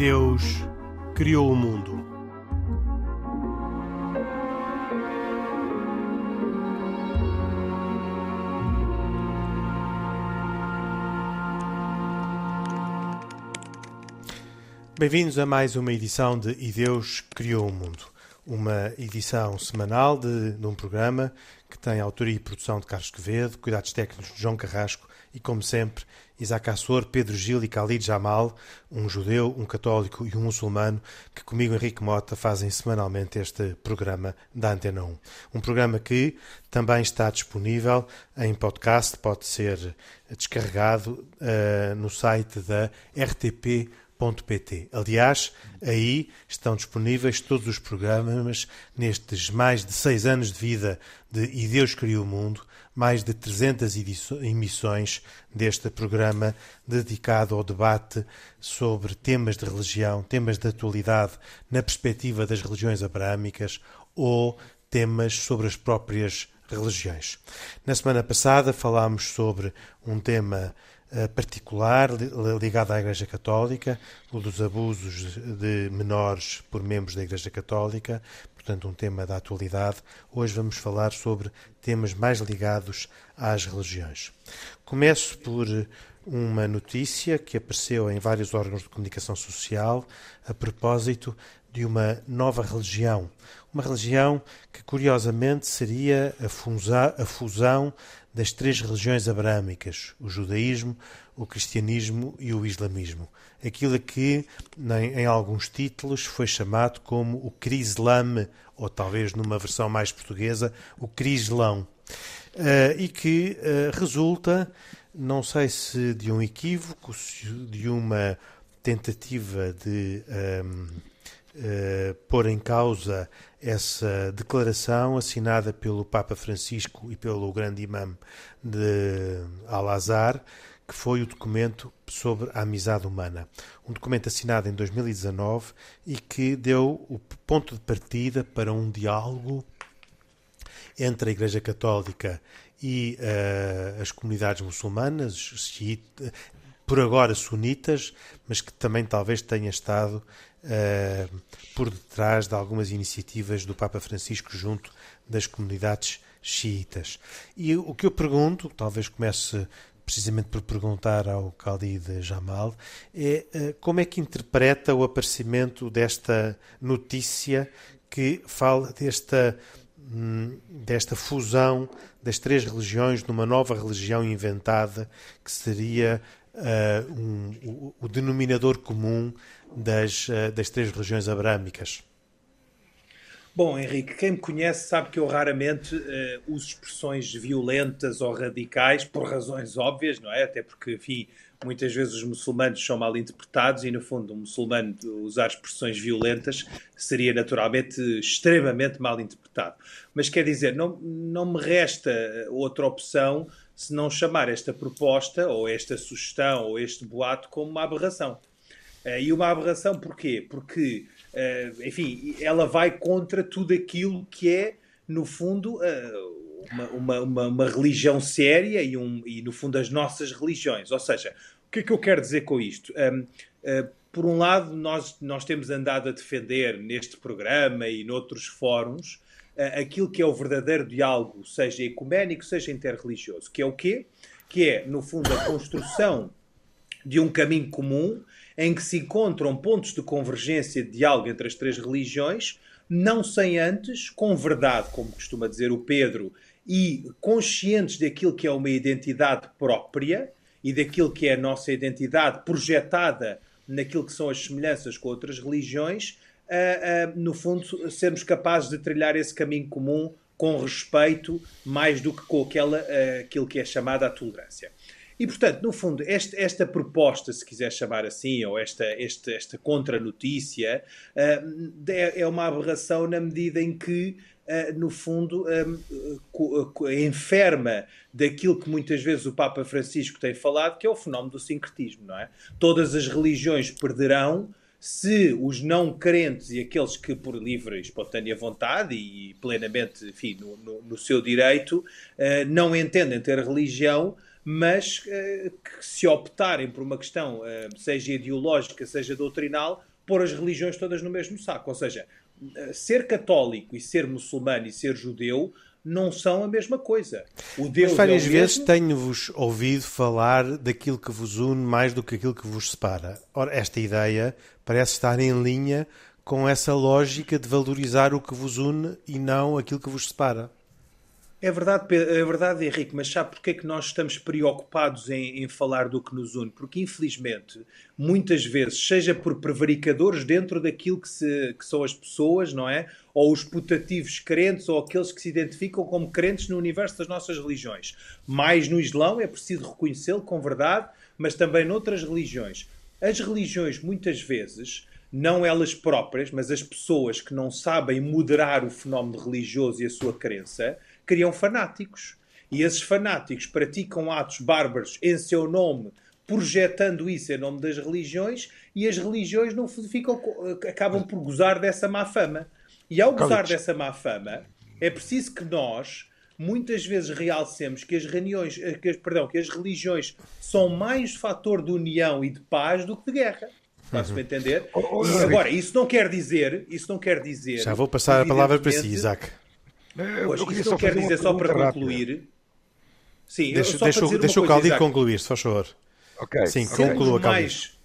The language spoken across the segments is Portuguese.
Deus criou o mundo. Bem-vindos a mais uma edição de E Deus Criou o Mundo, uma edição semanal de, de, um programa que tem autoria e produção de Carlos Quevedo, cuidados técnicos de João Carrasco e, como sempre, Isaac Assor, Pedro Gil e Khalid Jamal, um judeu, um católico e um muçulmano, que comigo, Henrique Mota, fazem semanalmente este programa da Antena 1. Um programa que também está disponível em podcast, pode ser descarregado uh, no site da RTP Aliás, aí estão disponíveis todos os programas nestes mais de seis anos de vida de E Deus Criou o Mundo, mais de 300 emissões deste programa dedicado ao debate sobre temas de religião, temas de atualidade na perspectiva das religiões abraâmicas ou temas sobre as próprias religiões. Na semana passada falámos sobre um tema particular ligado à Igreja Católica, o dos abusos de menores por membros da Igreja Católica, portanto, um tema da atualidade. Hoje vamos falar sobre temas mais ligados às religiões. Começo por uma notícia que apareceu em vários órgãos de comunicação social a propósito de uma nova religião. Uma religião que, curiosamente, seria a fusão das três religiões abrâmicas, o judaísmo, o cristianismo e o islamismo. Aquilo que, em, em alguns títulos, foi chamado como o Crislam, ou talvez numa versão mais portuguesa, o Crislão. Uh, e que uh, resulta, não sei se de um equívoco, se de uma tentativa de um, uh, pôr em causa essa declaração assinada pelo Papa Francisco e pelo grande imã de Al-Azhar, que foi o documento sobre a amizade humana. Um documento assinado em 2019 e que deu o ponto de partida para um diálogo entre a Igreja Católica e uh, as comunidades muçulmanas, por agora sunitas, mas que também talvez tenha estado uh, por detrás de algumas iniciativas do Papa Francisco junto das comunidades xiitas. E o que eu pergunto, talvez comece precisamente por perguntar ao Khalid Jamal, é uh, como é que interpreta o aparecimento desta notícia que fala desta, hum, desta fusão das três religiões numa nova religião inventada que seria uh, um, o, o, denominador comum das, uh, das três religiões abrâmicas? Bom, Henrique, quem me conhece sabe que eu raramente uh, uso expressões violentas ou radicais por razões óbvias, não é? Até porque, enfim, muitas vezes os muçulmanos são mal interpretados e, no fundo, um muçulmano usar expressões violentas seria naturalmente extremamente mal interpretado. Mas quer dizer, não, não me resta outra opção se não chamar esta proposta, ou esta sugestão, ou este boato como uma aberração. Uh, e uma aberração porquê? Porque, uh, enfim, ela vai contra tudo aquilo que é, no fundo, uh, uma, uma, uma, religião séria e, um, e, no fundo, as nossas religiões. Ou seja, o que é que eu quero dizer com isto? Um, por um lado, nós, nós temos andado a defender neste programa e noutros fóruns aquilo que é o verdadeiro diálogo, seja ecuménico, seja interreligioso, que é o quê? Que é, no fundo, a construção de um caminho comum em que se encontram pontos de convergência de diálogo entre as três religiões, não sem antes, com verdade, como costuma dizer o Pedro, e conscientes daquilo que é uma identidade própria e daquilo que é a nossa identidade projetada naquilo que são as semelhanças com outras religiões, uh, uh, no fundo, sermos capazes de trilhar esse caminho comum com respeito, mais do que com aquela, uh, aquilo que é chamada a tolerância. E, portanto, no fundo, este, esta proposta, se quiser chamar assim, ou esta, esta, esta contra-notícia, uh, é, é, uma aberração na medida em que, uh, no fundo, um, enferma daquilo que muitas vezes o Papa Francisco tem falado, que é o fenómeno do sincretismo, não é? Todas as religiões perderão se os não crentes e aqueles que por livre e espontânea vontade e plenamente enfim, no, no, no seu direito uh, não entendem ter religião, mas uh, que se optarem por uma questão, uh, seja ideológica, seja doutrinal, pôr as religiões todas no mesmo saco. Ou seja, uh, ser católico e ser muçulmano e ser judeu não são a mesma coisa. O Deus Mas várias é vezes tenho-vos ouvido falar daquilo que vos une mais do que aquilo que vos separa. Ora, esta ideia parece estar em linha com essa lógica de valorizar o que vos une e não aquilo que vos separa. É verdade, é verdade, Henrique, mas sabe porque é que nós estamos preocupados em, em, falar do que nos une? Porque, infelizmente, muitas vezes, seja por prevaricadores dentro daquilo que, se, que são as pessoas, não é? Ou os putativos crentes, ou aqueles que se identificam como crentes no universo das nossas religiões. Mais no Islão, é preciso reconhecê-lo com verdade, mas também noutras religiões. As religiões, muitas vezes, não elas próprias, mas as pessoas que não sabem moderar o fenómeno religioso e a sua crença, criam fanáticos. E esses fanáticos praticam atos bárbaros em seu nome, projetando isso em nome das religiões, e as religiões não ficam, acabam por gozar dessa má fama. E ao gozar dessa má fama, é preciso que nós muitas vezes realcemos que as reuniões, que, perdão, que as religiões são mais fator de união e de paz do que de guerra. Posso me entender? Oh, oh, agora, isso não quer dizer, isso não quer dizer. Já vou passar a palavra para si, Isaac. Pois, isso não quer dizer só para concluir. Rápida. Sim, deixa, só deixa, deixa o Caldir concluir, se faz favor. Ok. Sim, conclua, mais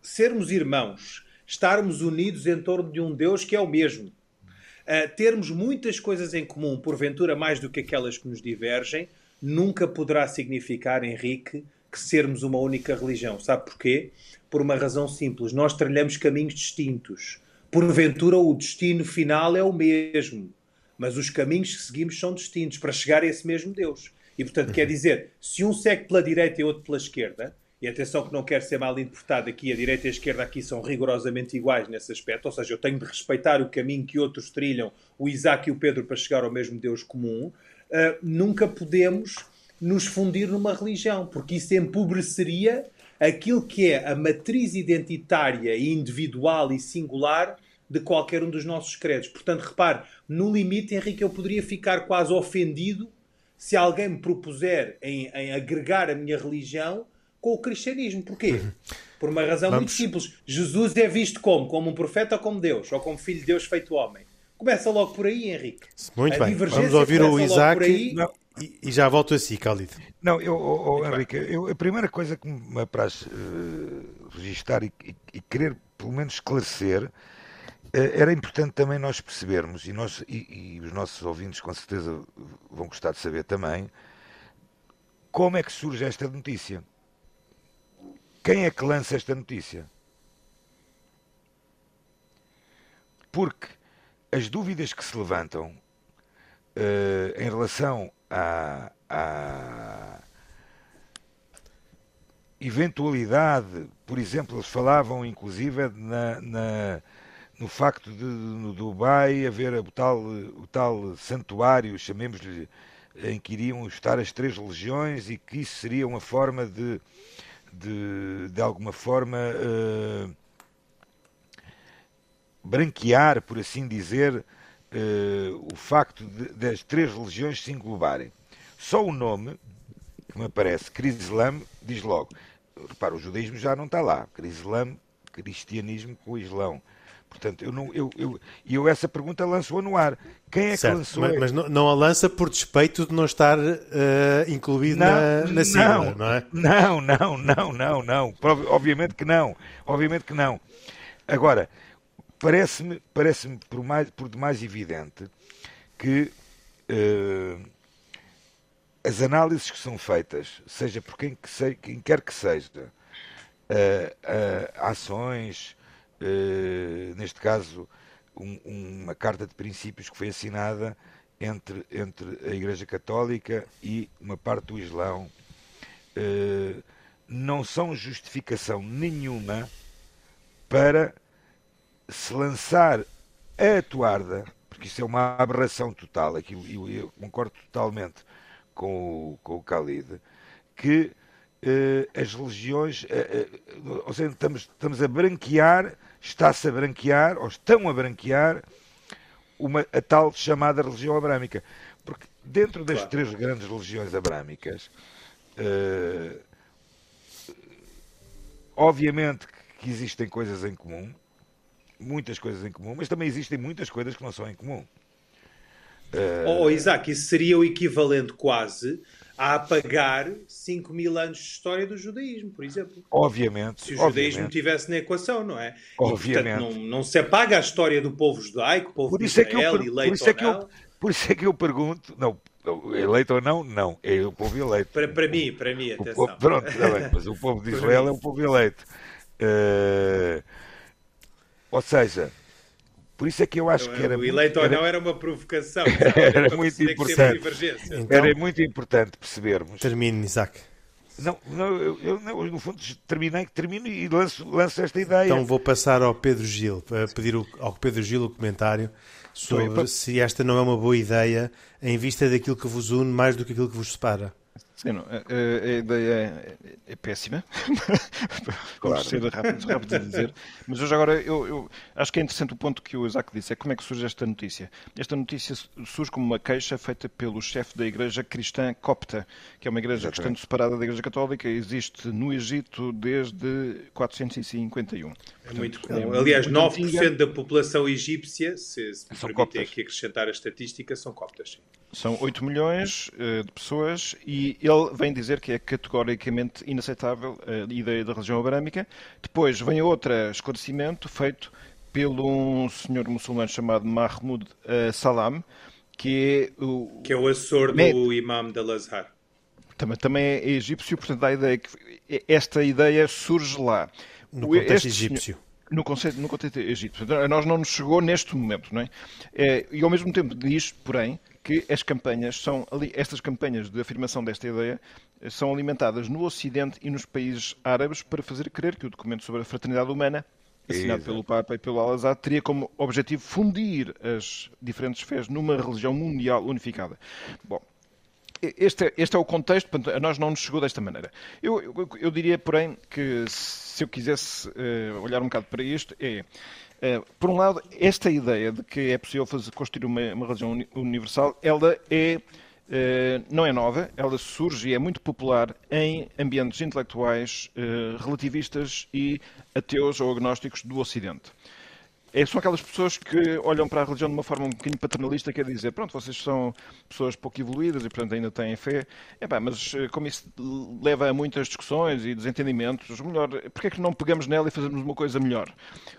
Sermos irmãos, estarmos unidos em torno de um Deus que é o mesmo. Uh, termos muitas coisas em comum, porventura mais do que aquelas que nos divergem, nunca poderá significar, Henrique, que sermos uma única religião. Sabe porquê? Por uma razão simples. Nós trilhamos caminhos distintos. Porventura, o destino final é o mesmo mas os caminhos que seguimos são distintos para chegar a esse mesmo Deus. E, portanto, uhum. quer dizer, se um segue pela direita e outro pela esquerda, e atenção que não quer ser mal interpretado aqui, a direita e a esquerda aqui são rigorosamente iguais nesse aspecto, ou seja, eu tenho de respeitar o caminho que outros trilham, o Isaac e o Pedro, para chegar ao mesmo Deus comum, uh, nunca podemos nos fundir numa religião, porque isso empobreceria aquilo que é a matriz identitária e individual e singular de qualquer um dos nossos credos. Portanto, repare, no limite, Henrique, eu poderia ficar quase ofendido se alguém me propuser em, em agregar a minha religião com o cristianismo. Porquê? Uhum. Por uma razão Vamos. muito simples. Jesus é visto como? Como um profeta ou como Deus? Ou como filho de Deus feito homem? Começa logo por aí, Henrique. Muito a bem. Vamos ouvir o Isaac e, e, já volto a si, Khalid. Não, eu, oh, oh, Henrique, eu, a primeira coisa que me apraz uh, registar e, e, e, querer pelo menos esclarecer era importante também nós percebermos, e, nós, e, e, os nossos ouvintes com certeza vão gostar de saber também, como é que surge esta notícia. Quem é que lança esta notícia? Porque as dúvidas que se levantam uh, em relação à, à, eventualidade, por exemplo, eles falavam inclusive na, na no facto de no Dubai haver o tal, o tal santuário, chamemos-lhe, em que iriam estar as três religiões e que isso seria uma forma de, de, de alguma forma, uh, branquear, por assim dizer, uh, o facto de, das três religiões se englobarem. Só o nome, que me aparece, Crislam, diz logo. Repara, o judaísmo já não está lá. Crislam, cristianismo com o islão. Portanto, eu, não, eu, eu, eu essa pergunta lançou no ar. Quem é certo, que lançou? Mas, mas não, não, a lança por despeito de não estar uh, incluído não, na, na sigla, não, não é? Não, não, não, não, não. Obviamente que não. Obviamente que não. Agora, parece-me parece por, mais, por demais evidente que uh, as análises que são feitas, seja por quem, que quem quer que seja, uh, ações neste caso, um, uma carta de princípios que foi assinada entre, entre a Igreja Católica e uma parte do Islão, uh, não são justificação nenhuma para se lançar a toarda, porque isso é uma aberração total, aquilo, eu, eu concordo totalmente com o, com o Khalid, que uh, as religiões, ou seja, estamos, estamos a branquear está-se a branquear, ou estão a branquear, uma, a tal chamada religião abrâmica. Porque dentro das claro. três grandes religiões abrâmicas, Uh, obviamente que existem coisas em comum, muitas coisas em comum, mas também existem muitas coisas que não são em comum. Uh... Oh, Isaac, isso seria o equivalente quase a apagar 5 mil anos de história do judaísmo, por exemplo. Obviamente. Se o obviamente. judaísmo estivesse na equação, não é? Obviamente. E, portanto, não, não, se apaga a história do povo judaico, povo por isso de Israel, é que eu, eleito por isso é que eu, Por isso é que eu pergunto, não, eleito ou não, não, é o povo eleito. Para, para mim, para mim, atenção. Povo, pronto, está bem, mas o povo de Israel é o povo eleito. Uh, ou seja, por isso é que eu acho então, que era. O eleito muito, ou não era uma provocação. era muito importante. Então, era muito importante percebermos. Termine, Isaac. Não, não, eu, eu não, no fundo terminei, termino e lanço, lanço esta ideia. Então vou passar ao Pedro Gil, para pedir ao Pedro Gil o comentário sobre então, se esta não é uma boa ideia em vista daquilo que vos une mais do que aquilo que vos separa. Sim, não, a, a, ideia é, é péssima, claro. ser rápido, rápido de dizer, mas hoje agora eu, eu, acho que é interessante o ponto que o Isaac disse, é como é que surge esta notícia. Esta notícia surge como uma queixa feita pelo chefe da igreja cristã copta, que é uma igreja cristã separada da igreja católica, existe no Egito desde 451. É muito comum. Aliás, 9% da população egípcia, se, se me permitem aqui acrescentar a estatística, são coptas. São 8 milhões uh, de pessoas e ele vem dizer que é categoricamente inaceitável a ideia da religião abrâmica. Depois vem outro esclarecimento feito pelo um senhor muçulmano chamado Mahmoud uh, Salam, que é o... Que é o assessor do imam de Al-Azhar. Também, também é egípcio, portanto dá a ideia que esta ideia surge lá. No contexto egípcio. Senhor, no, conceito, no contexto egípcio. A nós não nos chegou neste momento, não é? é e ao mesmo tempo diz, porém, que as campanhas são estas campanhas de afirmação desta ideia eh, são alimentadas no Ocidente e nos países árabes para fazer crer que o documento sobre a fraternidade humana assinado Exato. pelo Papa e pelo Al-Azhar, teria como objetivo fundir as diferentes fés numa religião mundial unificada. Bom, este é, este é o contexto, portanto, a nós não nos chegou desta maneira. Eu, eu, eu diria, porém, que se eu quisesse uh, olhar um bocado para isto, é por um lado, esta ideia de que é possível fazer, construir uma, uma religião universal, ela é, uh, não é nova, ela surge e é muito popular em ambientes intelectuais uh, relativistas e ateus ou agnósticos do Ocidente é, são aquelas pessoas que olham para a religião de uma forma um bocadinho paternalista, quer dizer, pronto, vocês são pessoas pouco evoluídas e, portanto, ainda têm fé. Epá, mas eh, como isso leva a muitas discussões e desentendimentos, melhor, porquê é que não pegamos nela e fazemos uma coisa melhor?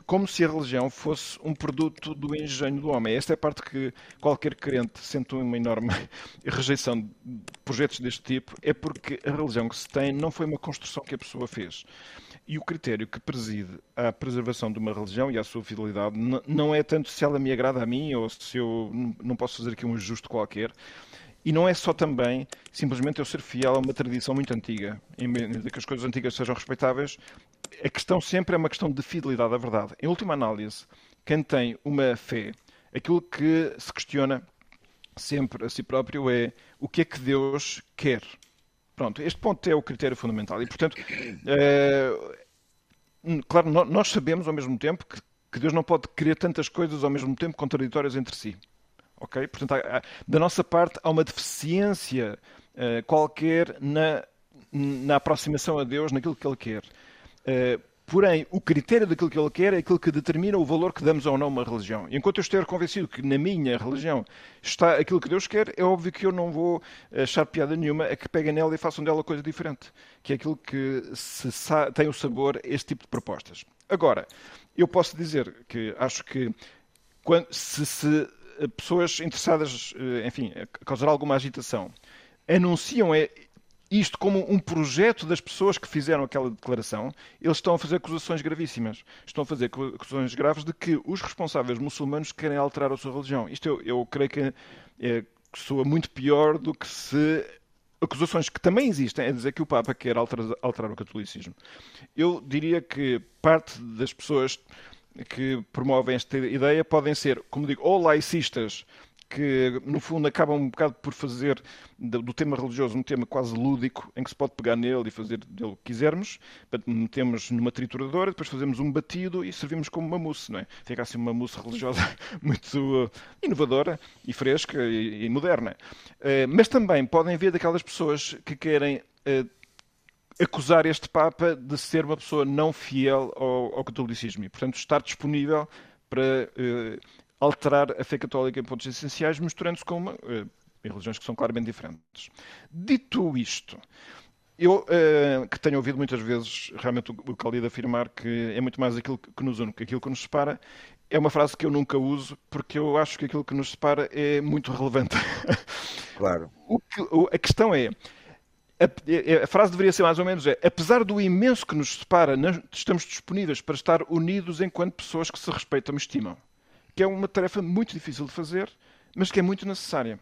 Como se a religião fosse um produto do engenho do homem. Esta é a parte que qualquer crente sente uma enorme rejeição de projetos deste tipo, é porque a religião que se tem não foi uma construção que a pessoa fez. E o critério que preside à preservação de uma religião e à sua fidelidade não é tanto se ela me agrada a mim ou se eu não posso fazer aqui um ajuste qualquer. E não é só também simplesmente eu ser fiel a uma tradição muito antiga, em de que as coisas antigas sejam respeitáveis. A questão sempre é uma questão de fidelidade à verdade. Em última análise, quem tem uma fé, aquilo que se questiona sempre a si próprio é o que é que Deus quer Pronto, este ponto é o critério fundamental. E, portanto, é, claro, nós sabemos ao mesmo tempo que, que, Deus não pode querer tantas coisas ao mesmo tempo contraditórias entre si. Ok? Portanto, há, há, da nossa parte, há uma deficiência uh, qualquer na, na aproximação a Deus, naquilo que Ele quer. Uh, Porém, o critério daquilo que ele quer é aquilo que determina o valor que damos ou não a uma religião. Enquanto eu estiver convencido que na minha religião está aquilo que Deus quer, é óbvio que eu não vou achar piada nenhuma a que peguem nela e façam dela coisa diferente. Que é aquilo que tem o sabor este tipo de propostas. Agora, eu posso dizer que acho que quando, se, se pessoas interessadas, eh, enfim, causar alguma agitação, anunciam é isto como um projeto das pessoas que fizeram aquela declaração, eles estão a fazer acusações gravíssimas. Estão a fazer acusações graves de que os responsáveis muçulmanos querem alterar a sua religião. Isto eu, eu creio que, é, soa muito pior do que se acusações que também existem, é dizer que o Papa quer alterar, alterar o catolicismo. Eu diria que parte das pessoas que promovem esta ideia podem ser, como digo, ou laicistas que, no fundo, acabam um bocado por fazer do tema religioso um tema quase lúdico, em que se pode pegar nele e fazer dele o que quisermos. Metemos numa trituradora, depois fazemos um batido e servimos como uma mousse, não é? Fica assim uma mousse religiosa muito inovadora e fresca e, moderna. Uh, mas também podem ver daquelas pessoas que querem uh, acusar este Papa de ser uma pessoa não fiel ao, catolicismo e, portanto, estar disponível para uh, alterar a fé católica em pontos essenciais, misturando-se com uma, uh, em religiões que são claramente diferentes. Dito isto, eu, uh, que tenho ouvido muitas vezes realmente o, o Khalid afirmar que é muito mais aquilo que nos une que aquilo que nos separa, é uma frase que eu nunca uso porque eu acho que aquilo que nos separa é muito relevante. Claro. Que, a questão é, a, a, frase deveria ser mais ou menos é, apesar do imenso que nos separa, estamos disponíveis para estar unidos enquanto pessoas que se respeitam e estimam. Que é uma tarefa muito difícil de fazer, mas que é muito necessária.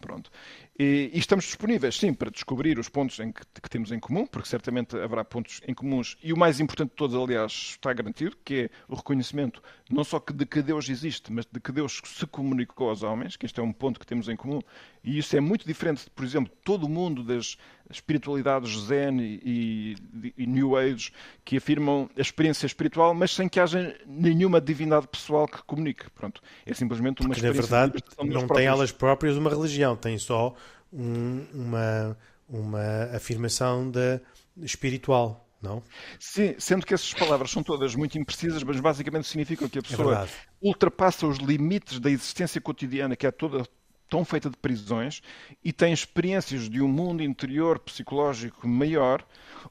Pronto. E, e, estamos disponíveis, sim, para descobrir os pontos em que, que, temos em comum, porque certamente haverá pontos em comuns, e o mais importante de todos, aliás, está garantido, que é o reconhecimento não só de que Deus existe, mas de que Deus se comunicou aos homens, que este é um ponto que temos em comum, e isso é muito diferente de, por exemplo, todo o mundo das espiritualidades zen e, e, e New Age, que afirmam a experiência espiritual, mas sem que haja nenhuma divindade pessoal que comunique. Pronto, é simplesmente uma porque, experiência. Na verdade, não tem elas próprias uma religião, tem só um, uma, uma afirmação de, espiritual, não? Sim, sendo que essas palavras são todas muito imprecisas, mas basicamente significam que a é pessoa é ultrapassa os limites da existência cotidiana, que é toda tão feita de prisões, e tem experiências de um mundo interior psicológico maior,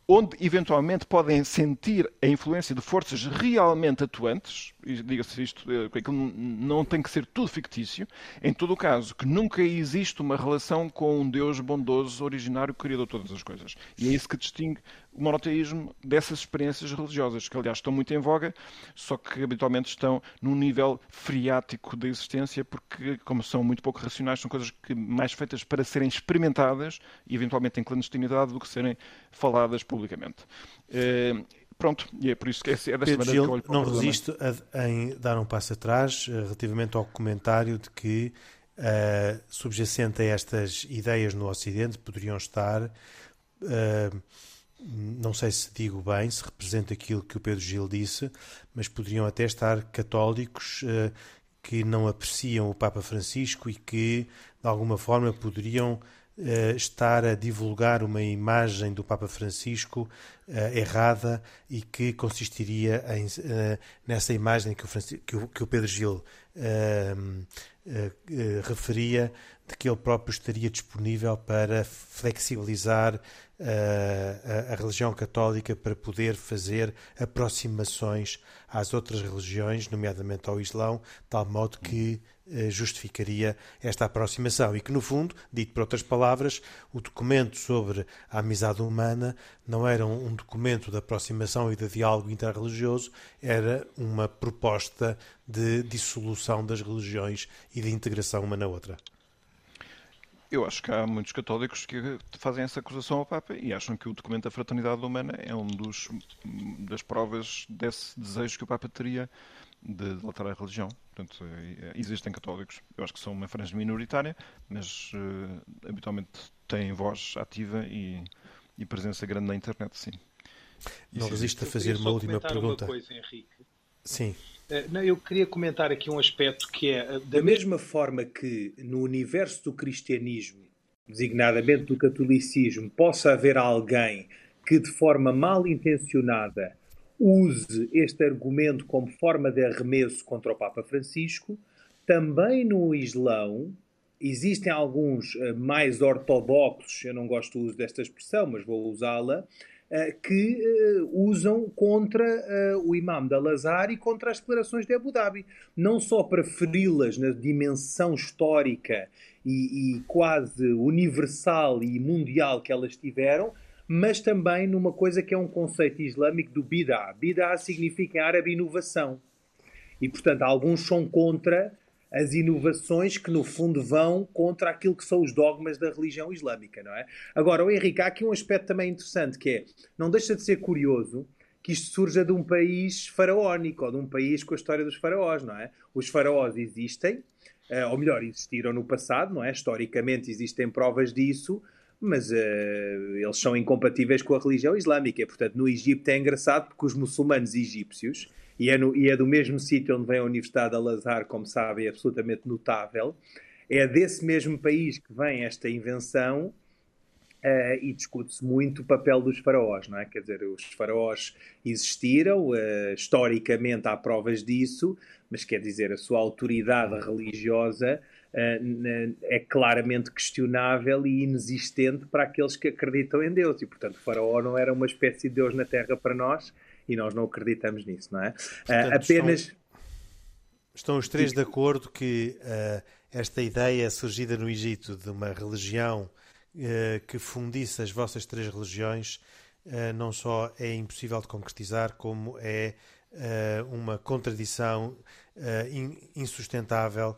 onde eventualmente podem sentir a influência de forças realmente atuantes, e diga-se isto, eh, não tem que ser tudo fictício, em todo o caso, que nunca existe uma relação com um Deus bondoso, originário, criador de todas as coisas. E é isso que distingue o monoteísmo dessas experiências religiosas, que aliás estão muito em voga, só que habitualmente estão num nível friático da existência, porque, como são muito pouco racionais, são coisas que mais feitas para serem experimentadas e eventualmente em clandestinidade do que serem faladas publicamente. Uh, pronto, e é por isso que é, é desta Pedro Gil, que olho para Não resisto a, em dar um passo atrás uh, relativamente ao comentário de que uh, subjacente a estas ideias no Ocidente poderiam estar uh, não sei se digo bem, se representa aquilo que o Pedro Gil disse, mas poderiam até estar católicos uh, que não apreciam o Papa Francisco e que, de alguma forma, poderiam uh, estar a divulgar uma imagem do Papa Francisco uh, errada e que consistiria em, nessa imagem que o, que o, que o Pedro Gil referia, de que ele próprio estaria disponível para flexibilizar a, a, religião católica para poder fazer aproximações às outras religiões, nomeadamente ao Islão, tal modo que eh, justificaria esta aproximação e que, no fundo, dito por outras palavras, o documento sobre a amizade humana não era um documento de aproximação e de diálogo interreligioso, era uma proposta de dissolução das religiões e de integração uma na outra. Eu acho que há muitos católicos que fazem essa acusação ao Papa e acham que o documento da fraternidade humana é um dos das provas desse desejo que o Papa teria de delatar a religião. Portanto, é, existem católicos, eu acho que são uma franja minoritária, mas uh, habitualmente têm voz ativa e, e, presença grande na internet, sim. Não resisto a fazer uma última pergunta. Uma coisa, Henrique. Sim. Eh, eu queria comentar aqui um aspecto que é, eh, da mesma forma que no universo do cristianismo, designadamente do catolicismo, possa haver alguém que de forma mal intencionada use este argumento como forma de arremesso contra o Papa Francisco, também no Islão existem alguns eh, mais ortodoxos, eu não gosto do uso desta expressão, mas vou usá-la, que uh, usam contra uh, o imam de Al-Azhar e contra as declarações de Abu Dhabi. Não só para feri-las na dimensão histórica e, e, quase universal e mundial que elas tiveram, mas também numa coisa que é um conceito islâmico do bid'ah. Bid'ah significa em árabe inovação. E, portanto, alguns são contra as inovações que, no fundo, vão contra aquilo que são os dogmas da religião islâmica, não é? Agora, o Henrique, há aqui um aspecto também interessante que é, não deixa de ser curioso que isto surja de um país faraónico, ou de um país com a história dos faraós, não é? Os faraós existem, uh, ou melhor, existiram no passado, não é? Historicamente existem provas disso, mas uh, eles são incompatíveis com a religião islâmica. Portanto, no Egito é engraçado porque os muçulmanos egípcios, e é, no, e é do mesmo sítio onde vem a Universidade de Al-Azhar, como sabem, é absolutamente notável, é desse mesmo país que vem esta invenção Uh, e discute-se muito o papel dos faraós, não é? Quer dizer, os faraós existiram, uh, historicamente há provas disso, mas quer dizer, a sua autoridade religiosa uh, é claramente questionável e inexistente para aqueles que acreditam em Deus. E, portanto, o faraó não era uma espécie de Deus na Terra para nós e nós não acreditamos nisso, não é? Portanto, apenas. Estão, estão, os três de acordo que esta ideia surgida no Egito de uma religião eh, que fundisse as vossas três religiões eh, não só é impossível de concretizar, como é uma contradição insustentável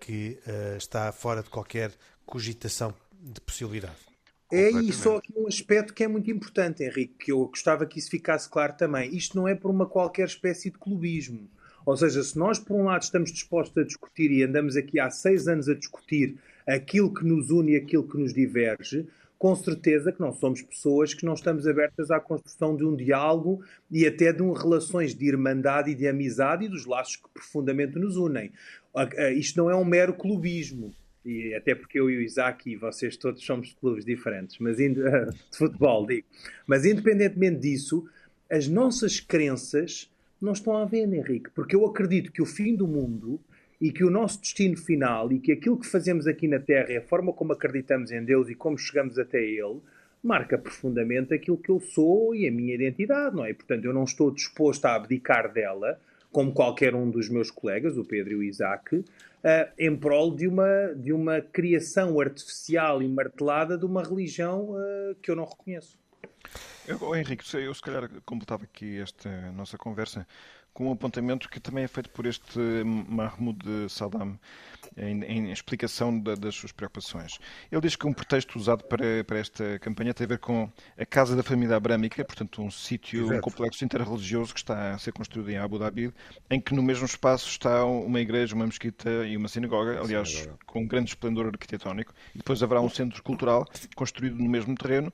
que está fora de qualquer cogitação de possibilidade. É e só aqui um aspecto que é muito importante, Henrique, que eu gostava que isso ficasse claro também. Isto não é por uma qualquer espécie de clubismo. Ou seja, se nós, por um lado, estamos dispostos a discutir e andamos aqui há seis anos a discutir aquilo que nos une e aquilo que nos diverge, com certeza que não somos pessoas que não estamos abertas à construção de um diálogo e até de um relações de irmandade e de amizade e dos laços que profundamente nos unem. Isto não é um mero clubismo. E até porque eu e o Isaac e vocês todos somos de clubes diferentes, mas de futebol, digo. Mas independentemente disso, as nossas crenças não estão à venda, Henrique, porque eu acredito que o fim do mundo e que o nosso destino final e que aquilo que fazemos aqui na Terra é a forma como acreditamos em Deus e como chegamos até Ele marca profundamente aquilo que eu sou e a minha identidade, não é? Portanto, eu não estou disposto a abdicar dela, como qualquer um dos meus colegas, o Pedro e o Isaac, uh, em prol de uma, de uma criação artificial e martelada de uma religião uh, que eu não reconheço. Eu, Henrique, eu se calhar completava aqui esta nossa conversa com um apontamento que também é feito por este Mahmoud Saddam, em, em explicação da, das suas preocupações. Ele diz que um pretexto usado para, para, esta campanha tem a ver com a Casa da Família Abrâmica, portanto um sítio, um complexo interreligioso que está a ser construído em Abu Dhabi, em que no mesmo espaço está uma igreja, uma mesquita e uma sinagoga, aliás, sinagoga. com um grande esplendor arquitetónico, e depois haverá um centro cultural construído no mesmo terreno,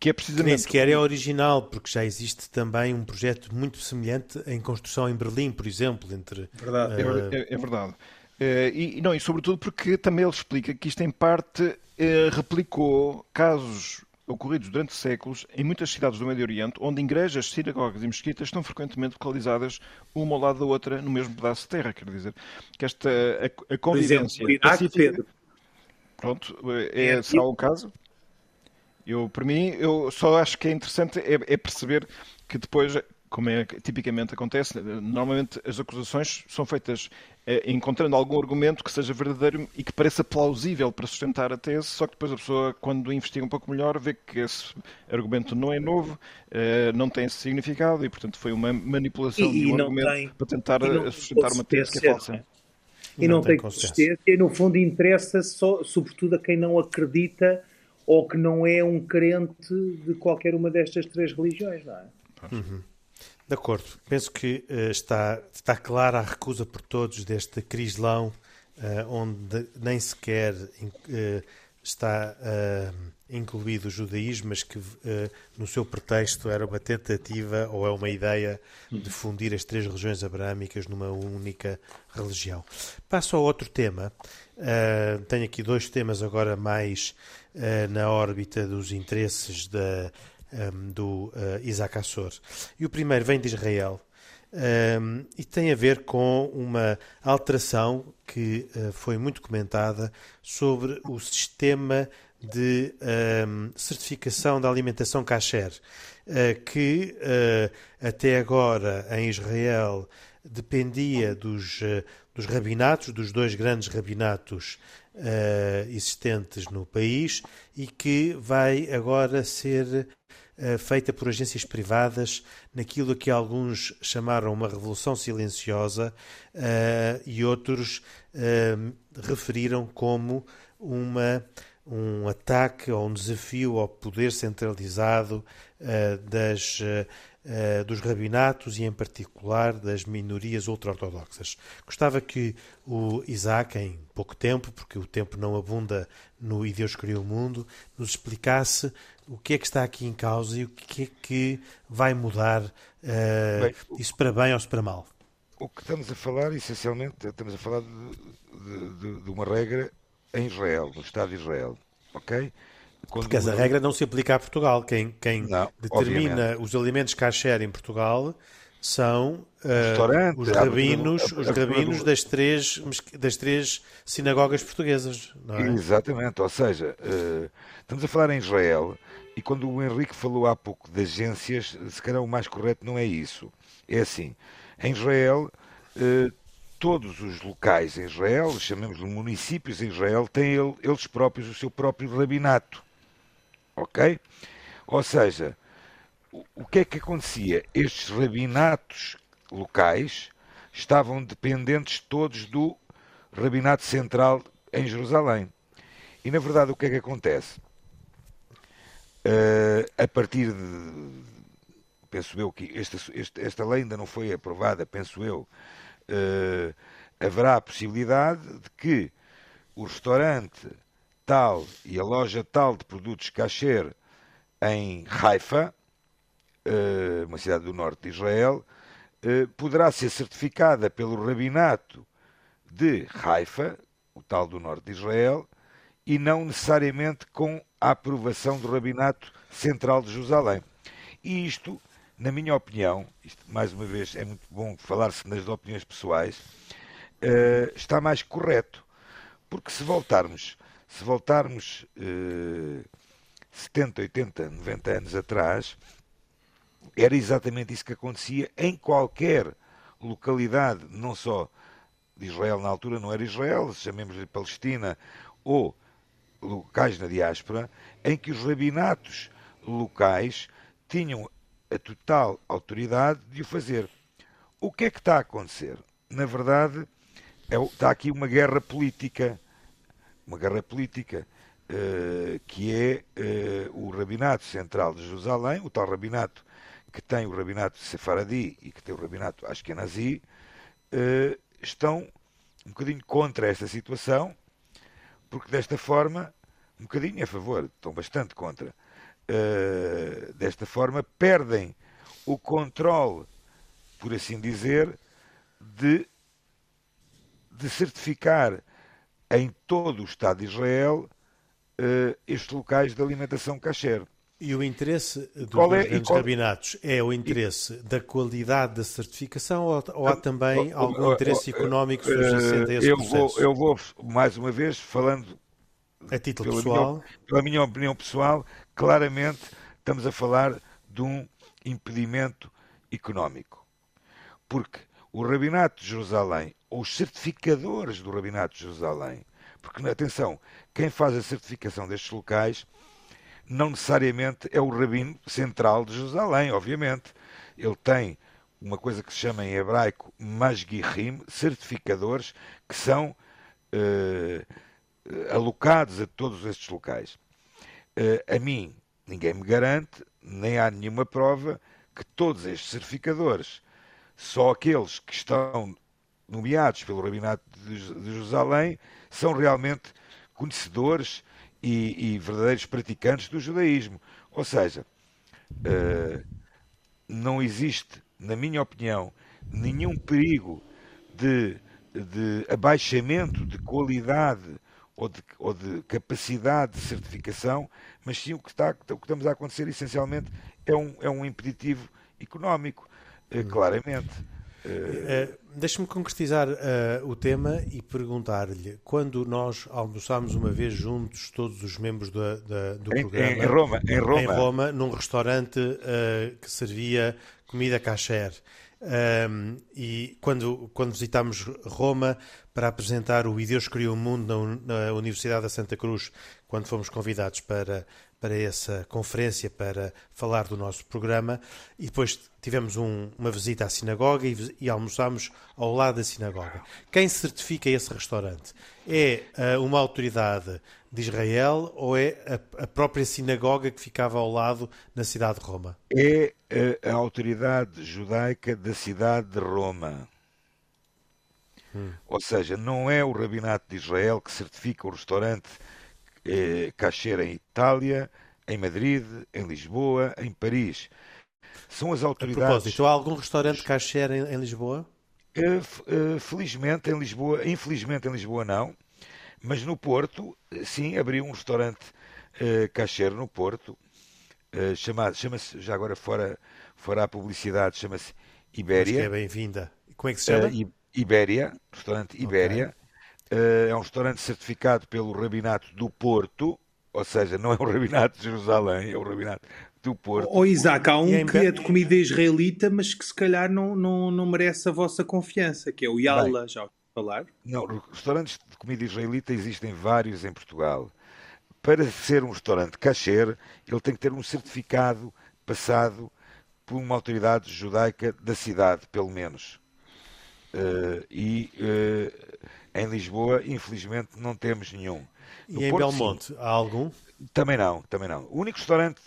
que é precisamente... Nem sequer é original, porque já existe também um projeto muito semelhante em construção em Berlim, por exemplo, entre... Verdade. Uh... É, é, verdade. Uh, e, não, e sobretudo porque também ele explica que isto em parte uh, replicou casos ocorridos durante séculos em muitas cidades do Médio Oriente, onde igrejas, sinagogas e mesquitas estão frequentemente localizadas uma ao lado da outra no mesmo pedaço de terra. Quer dizer, que esta a, a convivência exemplo, pacífica... Pronto, é, é, será o caso? Eu, para mim, eu só acho que é interessante é, é perceber que depois como é tipicamente acontece, normalmente as acusações são feitas eh, encontrando algum argumento que seja verdadeiro e que pareça plausível para sustentar a tese, só que depois a pessoa, quando investiga um pouco melhor, vê que esse argumento não é novo, eh, não tem esse significado e, portanto, foi uma manipulação e, de um argumento tem, para tentar sustentar uma tese que é falsa. É? E não, não tem consistência e, no fundo, interessa só, sobretudo a quem não acredita ou que não é um crente de qualquer uma destas três religiões, não é? Uhum. De acordo. Penso que uh, está, está clara a recusa por todos deste crislão, uh, onde nem sequer uh, está incluído o judaísmo, mas que no seu pretexto era uma tentativa ou é uma ideia de fundir as três religiões abrâmicas numa única religião. Passo ao outro tema. Tenho aqui dois temas agora mais uh, na órbita dos interesses da, um, do uh, Isaac Assor. E o primeiro vem de Israel um, ehm, e tem a ver com uma alteração que uh, foi muito comentada sobre o sistema de um, ehm, certificação da alimentação kasher, uh, que uh, até agora em Israel dependia dos, dos rabinatos, dos dois grandes rabinatos uh, existentes no país e que vai agora ser uh, feita por agências privadas naquilo que alguns chamaram uma revolução silenciosa uh, e outros referiram como uma um ataque ou um desafio ao poder centralizado das, uh, uh, dos rabinatos e, em particular, das minorias ultra-ortodoxas. Gostava que o Isaac, em pouco tempo, porque o tempo não abunda no E Deus Criou o Mundo, nos explicasse o que é que está aqui em causa e o que é que vai mudar uh, bem, isso para bem ou para mal. O que estamos a falar, essencialmente, estamos a falar de, de, de uma regra em Israel, no Estado de Israel, ok? Quando Porque essa regra não se aplica a Portugal. Quem, quem não, determina obviamente. os alimentos kasher em Portugal são uh, os rabinos, os rabinos das três, das três sinagogas portuguesas. É? Exatamente, ou seja, uh, estamos a falar em Israel e quando o Henrique falou há pouco de agências, se calhar o mais correto não é isso. É assim, em Israel, uh, todos os locais em Israel, chamemos-lhe municípios em Israel, têm eles próprios o seu próprio rabinato. Ok? Ou seja, o que é que acontecia? Estes rabinatos locais estavam dependentes todos do rabinato central em Jerusalém. E na verdade o que é que acontece? Uh, a partir de penso eu que esta, esta, esta lei ainda não foi aprovada, penso eu, uh, haverá a possibilidade de que o restaurante tal e a loja tal de produtos kasher em Haifa, uh, uma cidade do norte de Israel, uh, poderá ser certificada pelo rabinato de Haifa, o tal do norte de Israel, e não necessariamente com a aprovação do rabinato central de Jerusalém. E isto na minha opinião, isto, mais uma vez é muito bom falar-se nas opiniões pessoais, uh, está mais correto. Porque se voltarmos, se voltarmos uh, 70, 80, 90 anos atrás, era exatamente isso que acontecia em qualquer localidade, não só de Israel na altura, não era Israel, chamemos-lhe Palestina, ou locais na diáspora, em que os rabinatos locais tinham a total autoridade de o fazer. O que é que está a acontecer? Na verdade, é, está aqui uma guerra política, uma guerra política uh, que é uh, o Rabinato Central de Jerusalém, o tal Rabinato que tem o Rabinato Sefaradi e que tem o Rabinato Ashkenazi, uh, estão um bocadinho contra esta situação, porque desta forma, um bocadinho a favor, estão bastante contra, uh, desta forma, perdem o controle, por assim dizer, de, de certificar em todo o Estado de Israel uh, estes locais de alimentação kasher. E o interesse dos qual é, grandes qual... rabinatos é o interesse e... da qualidade da certificação ou, ou há também algum interesse económico subjacente a esse eu processo? Vou, eu vou, mais uma vez, falando a título pela pessoal. Minha, pela minha opinião pessoal, claramente estamos a falar de um impedimento económico. Porque o Rabinato de Jerusalém, ou os certificadores do Rabinato de Jerusalém, porque, atenção, quem faz a certificação destes locais não necessariamente é o Rabino Central de Jerusalém, obviamente. Ele tem uma coisa que se chama em hebraico Masgihim, certificadores, que são eh, alocados a todos estes locais. Uh, a mim, ninguém me garante, nem há nenhuma prova que todos estes certificadores, só aqueles que estão nomeados pelo Rabinato de Jerusalém, são realmente conhecedores e, e verdadeiros praticantes do judaísmo. Ou seja, uh, não existe, na minha opinião, nenhum perigo de, de abaixamento de qualidade ou de, ou de capacidade de certificação, mas sim o que, está, o que estamos a acontecer essencialmente é um, é um impeditivo económico, claramente. Uh, Deixe-me concretizar uh, o tema e perguntar-lhe: quando nós almoçámos uma vez juntos, todos os membros do, da, do em, programa, em, Roma, em Roma, em Roma, num restaurante uh, que servia comida kasher, um, e quando, quando visitámos Roma para apresentar o E Deus Criou o Mundo na, na Universidade da Santa Cruz, quando fomos convidados para, para essa conferência para falar do nosso programa, e depois tivemos um, uma visita à sinagoga e, e almoçámos ao lado da sinagoga. Quem certifica esse restaurante? É uh, uma autoridade de Israel ou é a, a, própria sinagoga que ficava ao lado na cidade de Roma? É a, a autoridade judaica da cidade de Roma. Hum. Ou seja, não é o Rabinato de Israel que certifica o restaurante eh, em Itália, em Madrid, em Lisboa, em Paris. São as autoridades. A propósito, há algum restaurante kasher em, em Lisboa? Eh, eh, felizmente em Lisboa, infelizmente em Lisboa não, mas no Porto, eh, sim, abriu um restaurante uh, no Porto, uh, chama-se, já agora fora, fora a publicidade, chama-se Ibéria. Acho que é bem-vinda. Como é que se chama? Ibéria, restaurante Ibéria. Uh, é um restaurante certificado pelo Rabinato do Porto, ou seja, não é o Rabinato de Jerusalém, é o Rabinato do Porto. Ou oh, Isaac, há um que é de comida israelita, mas que se calhar não, não, não merece a vossa confiança, que é o Yalla, já falar? Não, restaurantes de comida israelita existem vários em Portugal. Para ser um restaurante kasher, ele tem que ter um certificado passado por uma autoridade judaica da cidade, pelo menos. Uh, e uh, em Lisboa, infelizmente, não temos nenhum. No e em Belmonte, sim, há algum? Também não, também não. O único restaurante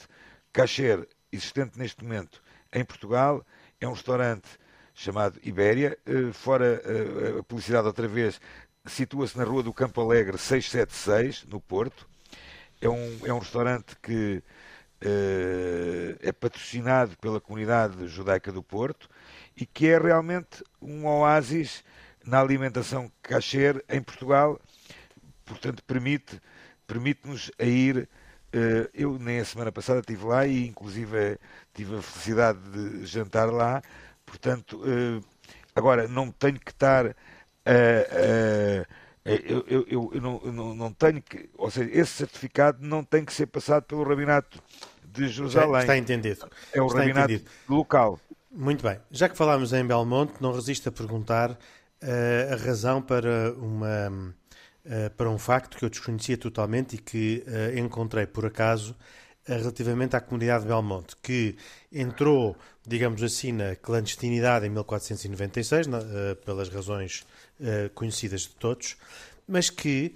kasher existente neste momento em Portugal é um restaurante chamado Ibéria. Uh, fora a publicidade outra vez, situa-se na Rua do Campo Alegre 676, no Porto. É um, é um restaurante que é patrocinado pela comunidade judaica do Porto e que é realmente um oásis na alimentação kasher em Portugal. Portanto, permite permite-nos a ir. Eh, eu nem a semana passada estive lá e inclusive tive a felicidade de jantar lá. Portanto, eh, agora não tenho que estar eu, eu, eu, eu não, não, não, tenho que, ou seja, esse certificado não tem que ser passado pelo Rabinato de Jerusalém. Está entendido. É o Está Rabinato entendido. local. Muito bem. Já que falámos em Belmonte, não resisto a perguntar a razão para, uma, uh, para um facto que eu desconhecia totalmente e que uh, encontrei por acaso relativamente à comunidade de Belmonte, que entrou, digamos assim, na clandestinidade em 1496, pelas razões conhecidas de todos, mas que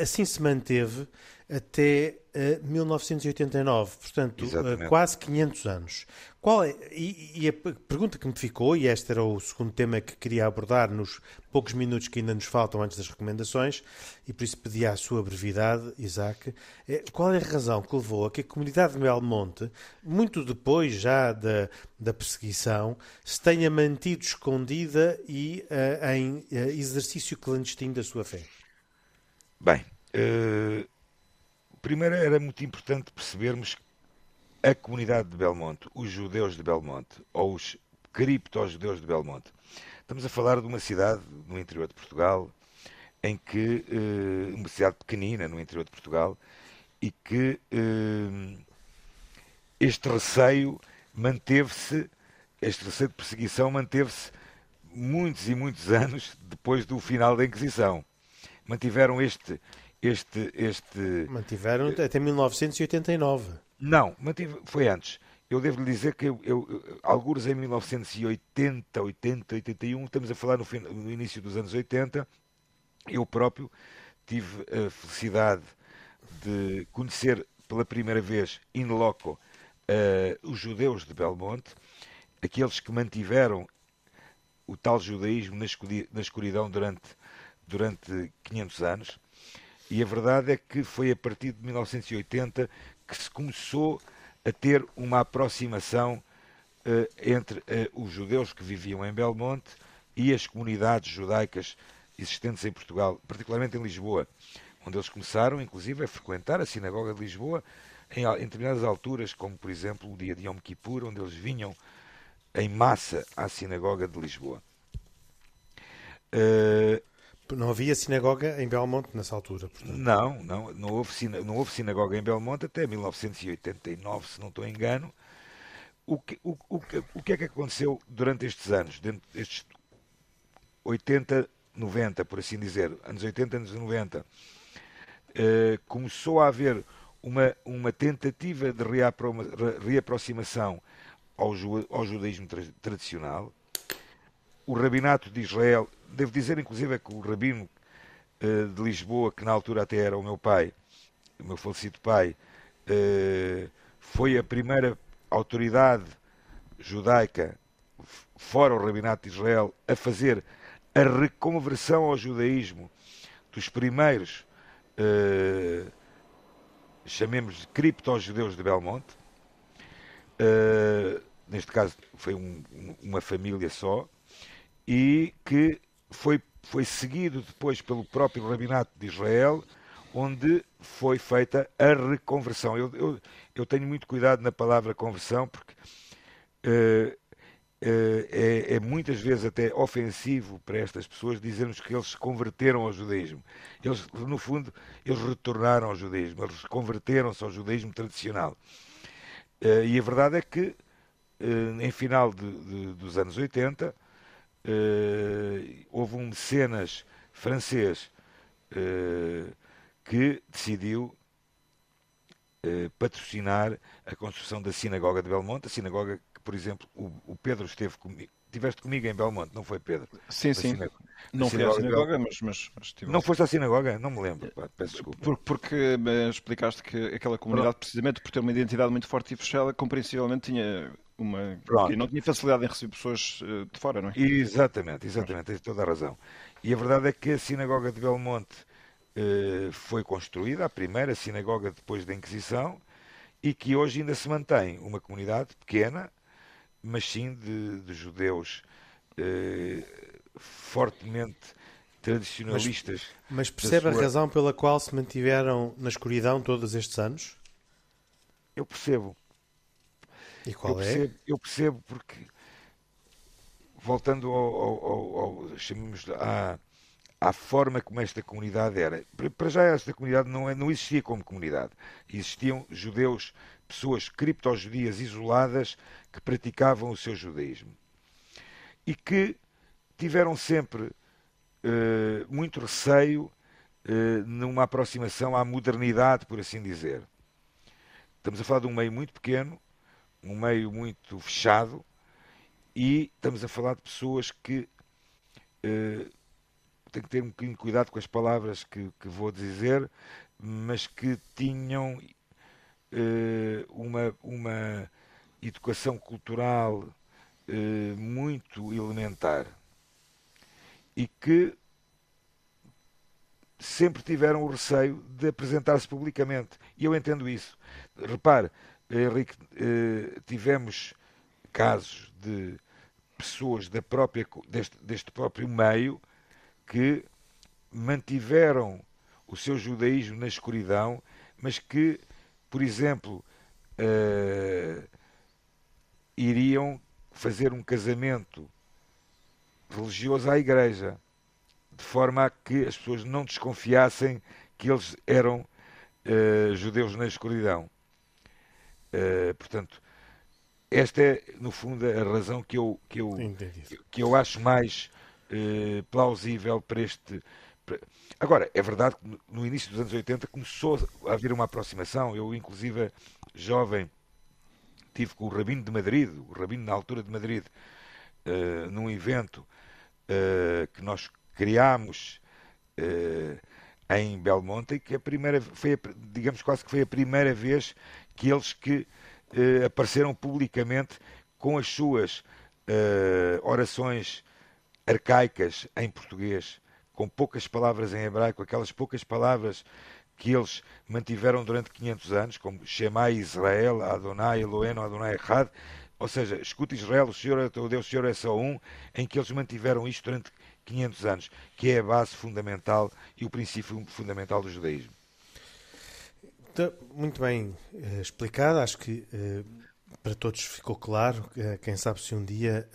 assim se manteve até uh, 1989, portanto, uh, quase 500 anos. Qual é, e, e, a pergunta que me ficou, e este era o segundo tema que queria abordar nos poucos minutos que ainda nos faltam antes das recomendações, e por isso pedi a sua brevidade, Isaac, é, qual é a razão que levou a que a comunidade de Belmonte, muito depois já da, da perseguição, se tenha mantido escondida e uh, em exercício clandestino da sua fé? Bem, uh, primeiro era muito importante percebermos a comunidade de Belmonte, os judeus de Belmonte, ou os cripto-judeus de Belmonte. Estamos a falar de uma cidade no interior de Portugal, em que, uh, uma cidade pequenina no interior de Portugal, e que uh, este receio manteve-se, este receio de perseguição manteve-se muitos e muitos anos depois do final da Inquisição. Mantiveram este, este, este. Mantiveram até 1989. Não, mantive, foi antes. Eu devo lhe dizer que eu, eu, alguns em 1980, 80, 81, estamos a falar no, fim, no início dos anos 80, eu próprio tive a felicidade de conhecer pela primeira vez in loco uh, os judeus de Belmonte, aqueles que mantiveram o tal judaísmo na escuridão durante, durante 500 anos. E a verdade é que foi a partir de 1980 que se começou a ter uma aproximação uh, entre uh, os judeus que viviam em Belmonte e as comunidades judaicas existentes em Portugal, particularmente em Lisboa, onde eles começaram, inclusive, a frequentar a sinagoga de Lisboa em, em determinadas alturas, como por exemplo o dia de Yom Kippur, onde eles vinham em massa à sinagoga de Lisboa. Uh, não havia sinagoga em Belmonte nessa altura, portanto. Não, não, não houve, não houve sinagoga em Belmonte até 1989, se não estou engano. O que, o, o, o que é que aconteceu durante estes anos, dentro destes 80, 90, por assim dizer, anos 80, anos 90, uh, eh, começou a haver uma, uma tentativa de reapro, reaproximação ao, ao judaísmo tra tradicional. O rabinato de Israel devo dizer, inclusive, é que o rabino uh, de Lisboa, que na altura até era o meu pai, o meu falecido pai, uh, foi a primeira autoridade judaica, fora o Rabinato de Israel, a fazer a reconversão ao judaísmo dos primeiros, uh, chamemos de cripto-judeus de Belmonte. Neste caso foi um, uma família só, e que foi, foi seguido depois pelo próprio Rabinato de Israel, onde foi feita a reconversão. Eu, eu, eu tenho muito cuidado na palavra conversão, porque uh, uh, é, é, muitas vezes até ofensivo para estas pessoas dizermos que eles se converteram ao judaísmo. Eles, no fundo, eles retornaram ao judaísmo, eles converteram-se ao judaísmo tradicional. Uh, e a verdade é que, em final de, de, dos anos 80, houve um mecenas francês que decidiu eh, patrocinar a construção da sinagoga de Belmonte, a sinagoga que, por exemplo, o, o Pedro esteve comigo. Tiveste comigo em Belmonte, não foi, Pedro? Sim, sim. Sinagoga, não fui à sinagoga, mas, mas, mas Não foste à sinagoga? Não me lembro, pá, peço desculpa. Por, porque me explicaste que aquela comunidade, precisamente por ter uma identidade muito forte e fechada, compreensivelmente tinha uma. Pronto. não tinha facilidade em receber pessoas eh, de fora, não é? Exatamente, exatamente, tens toda a razão. E a verdade é que a sinagoga de Belmonte eh, foi construída, a primeira sinagoga depois da Inquisição, e que hoje ainda se mantém uma comunidade pequena, mas sim de, de judeus eh, fortemente tradicionalistas. Mas, mas percebe sua... a razão pela qual se mantiveram na escuridão todos estes anos? Eu percebo. E qual eu é? Percebo, eu percebo porque, voltando ao, ao, ao, ao chamemos à, à forma como esta comunidade era. Para já esta comunidade não, é, não existia como comunidade. Existiam judeus, pessoas cripto-judias isoladas que praticavam o seu judaísmo. E que tiveram sempre uh, muito receio uh, numa aproximação à modernidade, por assim dizer. Estamos a falar de um meio muito pequeno, um meio muito fechado, e estamos a falar de pessoas que uh, tenho que ter um bocadinho de cuidado com as palavras que, que vou dizer, mas que tinham uh, uma, uma educação cultural uh, muito elementar e que sempre tiveram o receio de apresentar-se publicamente. E eu entendo isso. Repare, Henrique, uh, tivemos casos de pessoas da própria, deste, deste próprio meio que mantiveram o seu judaísmo na escuridão, mas que, por exemplo, uh, iriam fazer um casamento religioso à igreja, de forma a que as pessoas não desconfiassem que eles eram uh, judeus na escuridão. Uh, portanto, esta é, no fundo, a razão que eu, que eu, que eu acho mais eh, plausível para este. Agora, é verdade que no início dos anos 80 começou a haver uma aproximação. Eu, inclusive, jovem, tive com o Rabino de Madrid, o Rabino na altura de Madrid, uh, num evento uh, que nós criámos uh, em Belmonte, que a primeira foi, digamos quase que foi a primeira vez que eles que apareceram publicamente com as suas orações arcaicas em português, com poucas palavras em hebraico, aquelas poucas palavras que eles mantiveram durante 500 anos, como Shema Israel, Adonai Eloeno, Adonai Echad, ou seja, escuta Israel, o Senhor é teu Deus, o Senhor é só um, em que eles mantiveram isto durante 500 anos, que é a base fundamental e o princípio fundamental do judaísmo. Então, muito bem uh, explicado, acho que uh, para todos ficou claro, quem sabe se um dia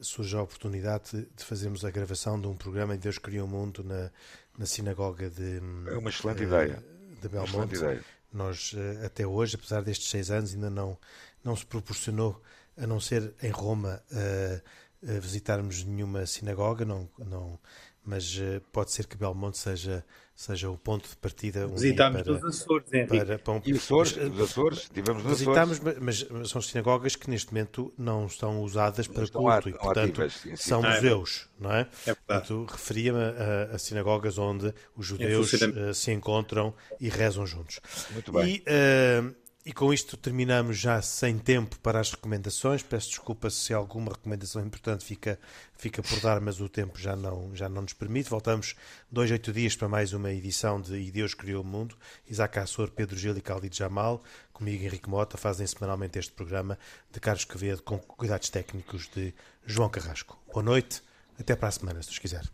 surge a oportunidade de fazermos a gravação de um programa em Deus Criou o Mundo na, na sinagoga de, é uma excelente ideia. de Belmonte. Ideia. Nós, até hoje, apesar destes seis anos, ainda não, não se proporcionou, a não ser em Roma, visitarmos nenhuma sinagoga, não, não, mas pode ser que Belmonte seja seja o ponto de partida. Visitámos para, os Açores, Henrique. Para, para um... E Açores, os Açores, tivemos nos Visitámos, mas, mas, são sinagogas que neste momento não estão usadas para culto ar, e, portanto, ativas, sim, sim. são ah, é museus, não é? é portanto, referia-me a, a, sinagogas onde os judeus uh, se encontram e rezam juntos. Muito bem. E, uh, E com isto terminamos já sem tempo para as recomendações. Peço desculpa se alguma recomendação importante fica, fica por dar, mas o tempo já não, já não nos permite. Voltamos dois, oito dias para mais uma edição de E Deus Criou o Mundo. Isaac Assor, Pedro Gil e Khalid Jamal, comigo Henrique Mota, fazem semanalmente este programa de Carlos Quevedo com cuidados técnicos de João Carrasco. Boa noite, até para a semana, se Deus quiser.